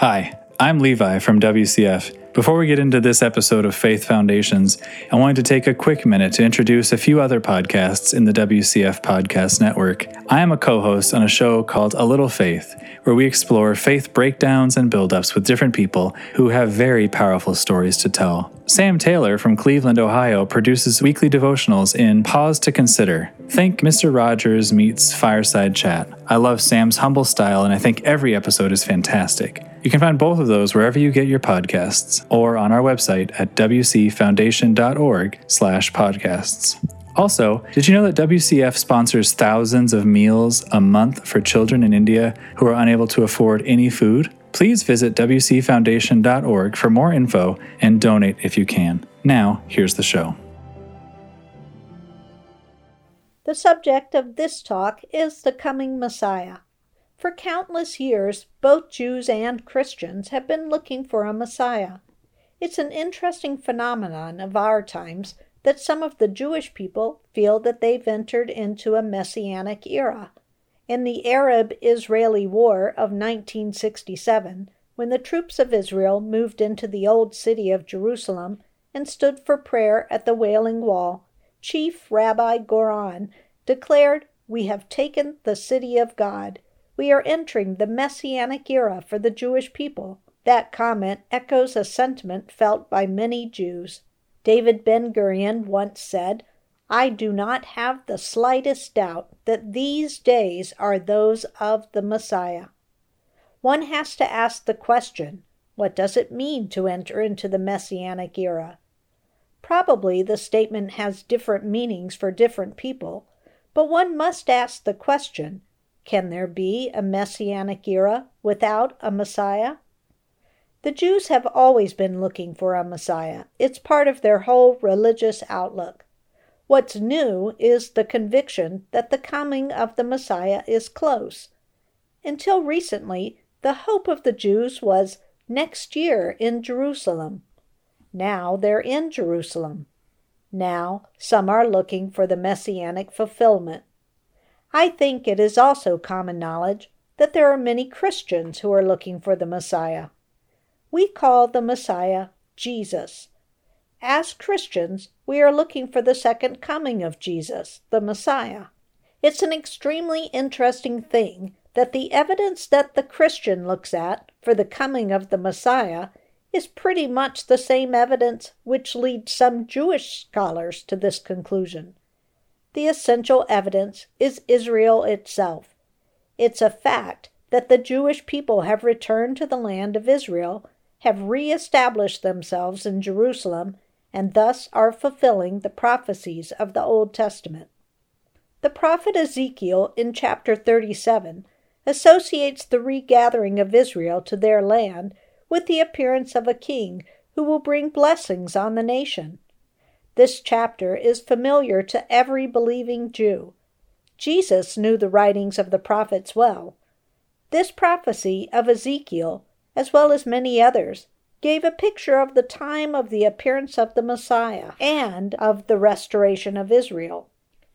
Hi, I'm Levi from WCF. Before we get into this episode of Faith Foundations, I wanted to take a quick minute to introduce a few other podcasts in the WCF Podcast Network. I am a co host on a show called A Little Faith, where we explore faith breakdowns and buildups with different people who have very powerful stories to tell. Sam Taylor from Cleveland, Ohio produces weekly devotionals in Pause to Consider. Think Mr. Rogers meets Fireside Chat. I love Sam's humble style, and I think every episode is fantastic. You can find both of those wherever you get your podcasts or on our website at wcfoundation.org/podcasts. Also, did you know that WCF sponsors thousands of meals a month for children in India who are unable to afford any food? Please visit WCFoundation.org for more info and donate if you can. Now, here's the show. The subject of this talk is the coming Messiah. For countless years, both Jews and Christians have been looking for a Messiah. It's an interesting phenomenon of our times that some of the Jewish people feel that they've entered into a messianic era. In the Arab Israeli War of 1967, when the troops of Israel moved into the old city of Jerusalem and stood for prayer at the Wailing Wall, Chief Rabbi Goren declared, We have taken the city of God. We are entering the messianic era for the Jewish people. That comment echoes a sentiment felt by many Jews. David Ben Gurion once said, I do not have the slightest doubt that these days are those of the Messiah. One has to ask the question what does it mean to enter into the Messianic era? Probably the statement has different meanings for different people, but one must ask the question can there be a Messianic era without a Messiah? The Jews have always been looking for a Messiah. It's part of their whole religious outlook. What's new is the conviction that the coming of the Messiah is close. Until recently, the hope of the Jews was next year in Jerusalem. Now they're in Jerusalem. Now some are looking for the messianic fulfillment. I think it is also common knowledge that there are many Christians who are looking for the Messiah we call the Messiah Jesus. As Christians, we are looking for the second coming of Jesus, the Messiah. It's an extremely interesting thing that the evidence that the Christian looks at for the coming of the Messiah is pretty much the same evidence which leads some Jewish scholars to this conclusion. The essential evidence is Israel itself. It's a fact that the Jewish people have returned to the land of Israel have re-established themselves in Jerusalem and thus are fulfilling the prophecies of the Old Testament. The prophet Ezekiel in chapter 37 associates the regathering of Israel to their land with the appearance of a king who will bring blessings on the nation. This chapter is familiar to every believing Jew. Jesus knew the writings of the prophets well. This prophecy of Ezekiel as well as many others, gave a picture of the time of the appearance of the Messiah and of the restoration of Israel.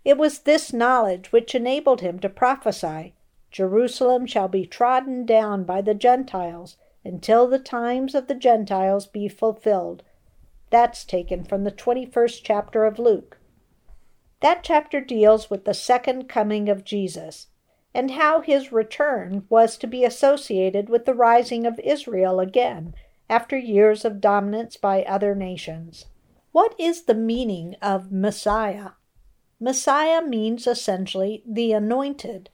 It was this knowledge which enabled him to prophesy Jerusalem shall be trodden down by the Gentiles until the times of the Gentiles be fulfilled. That's taken from the 21st chapter of Luke. That chapter deals with the second coming of Jesus and how his return was to be associated with the rising of Israel again after years of dominance by other nations. What is the meaning of Messiah? Messiah means essentially the anointed.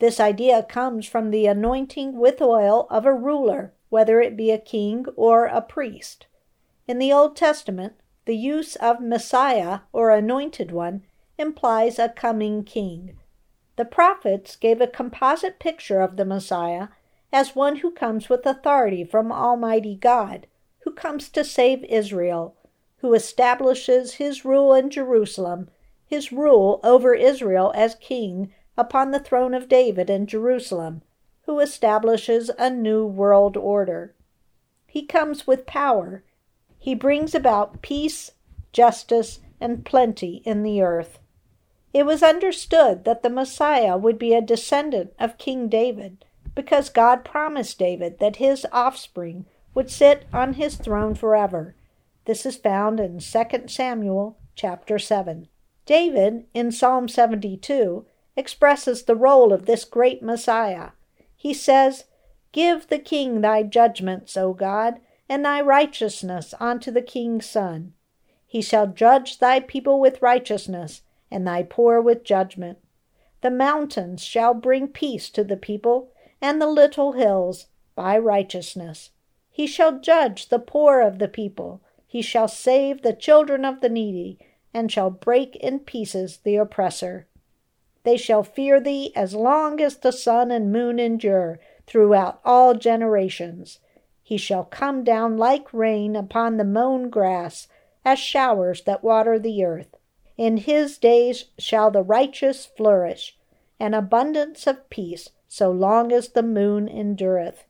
This idea comes from the anointing with oil of a ruler, whether it be a king or a priest. In the Old Testament, the use of Messiah or anointed one implies a coming king. The prophets gave a composite picture of the Messiah as one who comes with authority from Almighty God, who comes to save Israel, who establishes his rule in Jerusalem, his rule over Israel as king upon the throne of David in Jerusalem, who establishes a new world order. He comes with power. He brings about peace, justice, and plenty in the earth. It was understood that the Messiah would be a descendant of King David, because God promised David that his offspring would sit on his throne forever. This is found in 2 Samuel chapter 7. David, in Psalm 72, expresses the role of this great Messiah. He says, Give the king thy judgments, O God, and thy righteousness unto the king's son. He shall judge thy people with righteousness, and thy poor with judgment. The mountains shall bring peace to the people, and the little hills by righteousness. He shall judge the poor of the people. He shall save the children of the needy, and shall break in pieces the oppressor. They shall fear thee as long as the sun and moon endure throughout all generations. He shall come down like rain upon the mown grass as showers that water the earth. In his days shall the righteous flourish, an abundance of peace, so long as the moon endureth.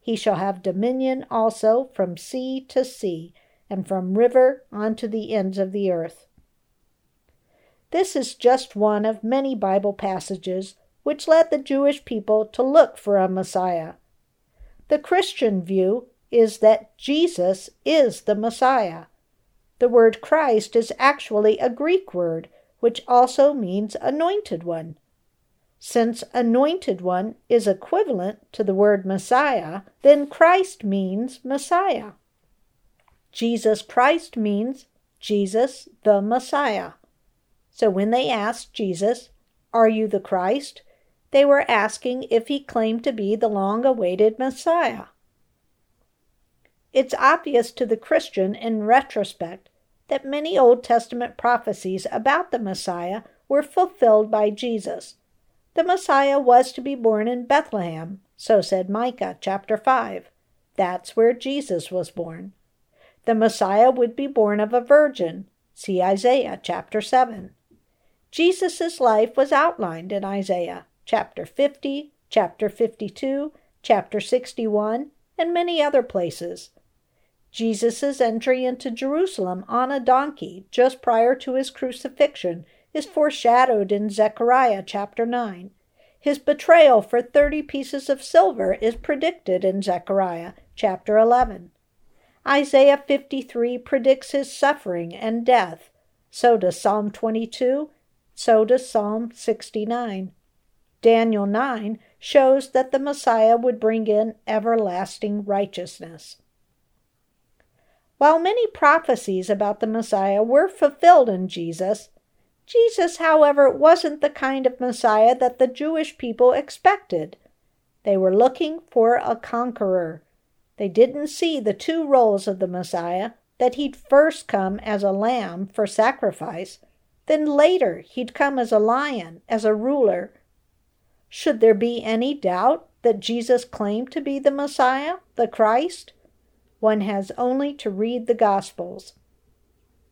He shall have dominion also from sea to sea, and from river unto the ends of the earth. This is just one of many Bible passages which led the Jewish people to look for a Messiah. The Christian view is that Jesus is the Messiah. The word Christ is actually a Greek word, which also means anointed one. Since anointed one is equivalent to the word Messiah, then Christ means Messiah. Jesus Christ means Jesus the Messiah. So when they asked Jesus, Are you the Christ? They were asking if he claimed to be the long awaited Messiah. It's obvious to the Christian in retrospect that many Old Testament prophecies about the Messiah were fulfilled by Jesus. The Messiah was to be born in Bethlehem, so said Micah chapter 5. That's where Jesus was born. The Messiah would be born of a virgin, see Isaiah chapter 7. Jesus' life was outlined in Isaiah chapter 50, chapter 52, chapter 61, and many other places. Jesus' entry into Jerusalem on a donkey just prior to his crucifixion is foreshadowed in Zechariah chapter 9. His betrayal for 30 pieces of silver is predicted in Zechariah chapter 11. Isaiah 53 predicts his suffering and death. So does Psalm 22. So does Psalm 69. Daniel 9 shows that the Messiah would bring in everlasting righteousness. While many prophecies about the Messiah were fulfilled in Jesus, Jesus, however, wasn't the kind of Messiah that the Jewish people expected. They were looking for a conqueror. They didn't see the two roles of the Messiah that he'd first come as a lamb for sacrifice, then later he'd come as a lion, as a ruler. Should there be any doubt that Jesus claimed to be the Messiah, the Christ? One has only to read the Gospels.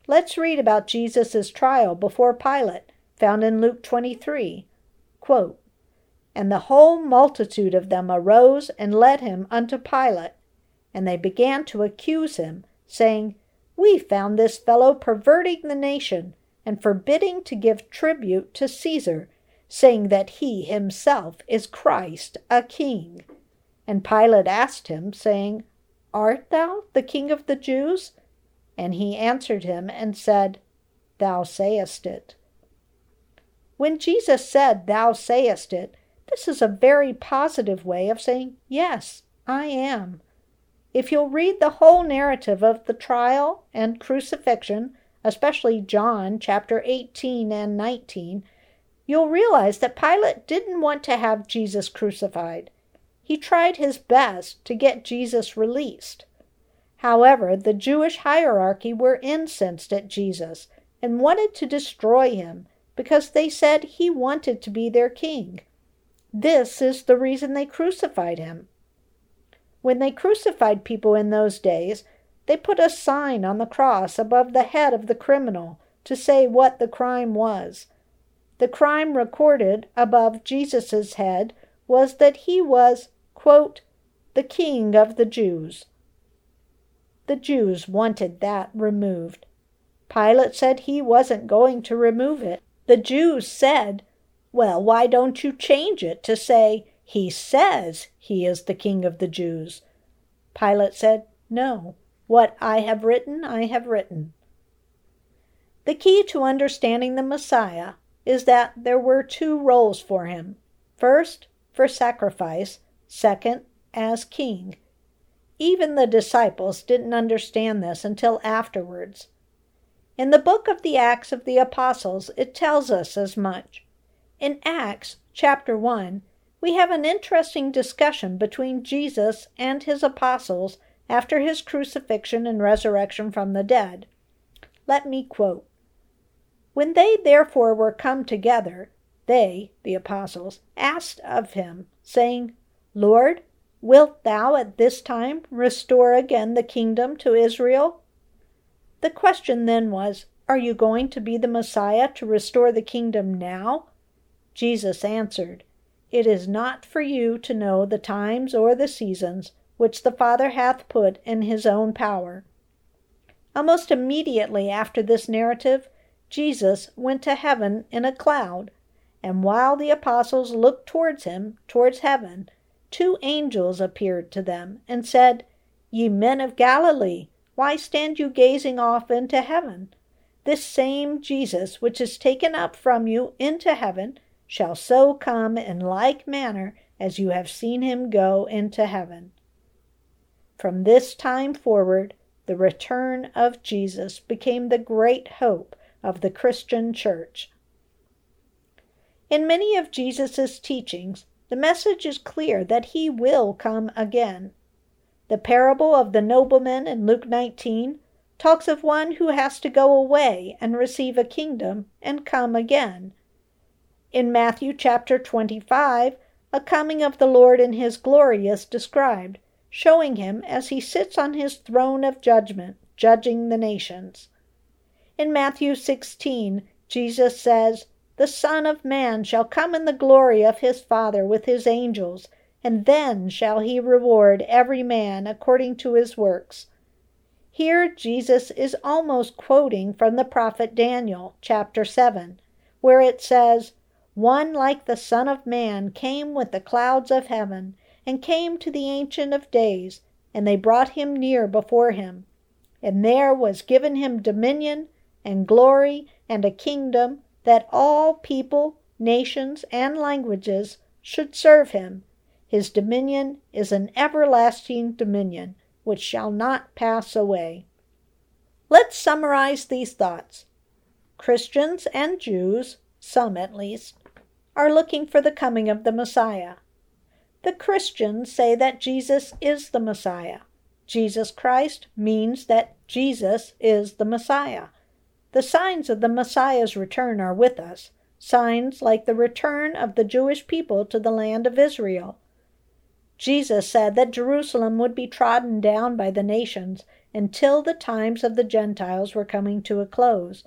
Let's read about Jesus' trial before Pilate, found in Luke 23. Quote, and the whole multitude of them arose and led him unto Pilate. And they began to accuse him, saying, We found this fellow perverting the nation, and forbidding to give tribute to Caesar, saying that he himself is Christ, a king. And Pilate asked him, saying, Art thou the king of the Jews? And he answered him and said, Thou sayest it. When Jesus said, Thou sayest it, this is a very positive way of saying, Yes, I am. If you'll read the whole narrative of the trial and crucifixion, especially John chapter 18 and 19, you'll realize that Pilate didn't want to have Jesus crucified. He tried his best to get Jesus released. However, the Jewish hierarchy were incensed at Jesus and wanted to destroy him because they said he wanted to be their king. This is the reason they crucified him. When they crucified people in those days, they put a sign on the cross above the head of the criminal to say what the crime was. The crime recorded above Jesus' head was that he was quote, the king of the Jews. The Jews wanted that removed. Pilate said he wasn't going to remove it. The Jews said, Well, why don't you change it to say, He says he is the King of the Jews. Pilate said, No, what I have written, I have written. The key to understanding the Messiah is that there were two roles for him first, for sacrifice, second, as king. Even the disciples didn't understand this until afterwards. In the book of the Acts of the Apostles, it tells us as much. In Acts chapter 1, we have an interesting discussion between Jesus and his apostles after his crucifixion and resurrection from the dead. Let me quote when they therefore were come together, they, the apostles, asked of him, saying, Lord, wilt thou at this time restore again the kingdom to Israel? The question then was, Are you going to be the Messiah to restore the kingdom now? Jesus answered, It is not for you to know the times or the seasons which the Father hath put in his own power. Almost immediately after this narrative, Jesus went to heaven in a cloud, and while the apostles looked towards him, towards heaven, two angels appeared to them and said, Ye men of Galilee, why stand you gazing off into heaven? This same Jesus, which is taken up from you into heaven, shall so come in like manner as you have seen him go into heaven. From this time forward, the return of Jesus became the great hope of the Christian Church. In many of Jesus' teachings, the message is clear that he will come again. The parable of the nobleman in Luke 19 talks of one who has to go away and receive a kingdom and come again. In Matthew chapter 25, a coming of the Lord in his glory is described, showing him as he sits on his throne of judgment, judging the nations. In Matthew 16, Jesus says, The Son of Man shall come in the glory of his Father with his angels, and then shall he reward every man according to his works. Here Jesus is almost quoting from the prophet Daniel, chapter 7, where it says, One like the Son of Man came with the clouds of heaven, and came to the Ancient of Days, and they brought him near before him. And there was given him dominion and glory and a kingdom that all people, nations, and languages should serve him. His dominion is an everlasting dominion which shall not pass away. Let's summarize these thoughts. Christians and Jews, some at least, are looking for the coming of the Messiah. The Christians say that Jesus is the Messiah. Jesus Christ means that Jesus is the Messiah. The signs of the Messiah's return are with us, signs like the return of the Jewish people to the land of Israel. Jesus said that Jerusalem would be trodden down by the nations until the times of the Gentiles were coming to a close,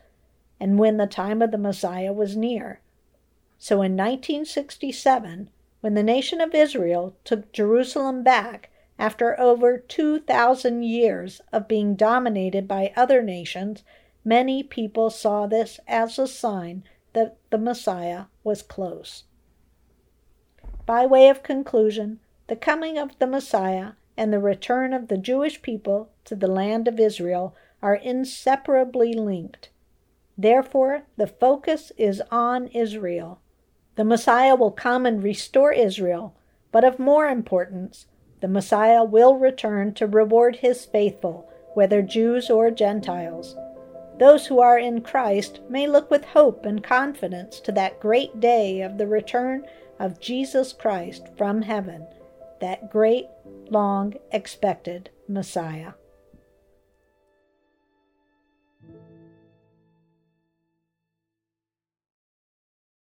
and when the time of the Messiah was near. So in 1967, when the nation of Israel took Jerusalem back after over 2,000 years of being dominated by other nations, Many people saw this as a sign that the Messiah was close. By way of conclusion, the coming of the Messiah and the return of the Jewish people to the land of Israel are inseparably linked. Therefore, the focus is on Israel. The Messiah will come and restore Israel, but of more importance, the Messiah will return to reward his faithful, whether Jews or Gentiles. Those who are in Christ may look with hope and confidence to that great day of the return of Jesus Christ from heaven, that great, long expected Messiah.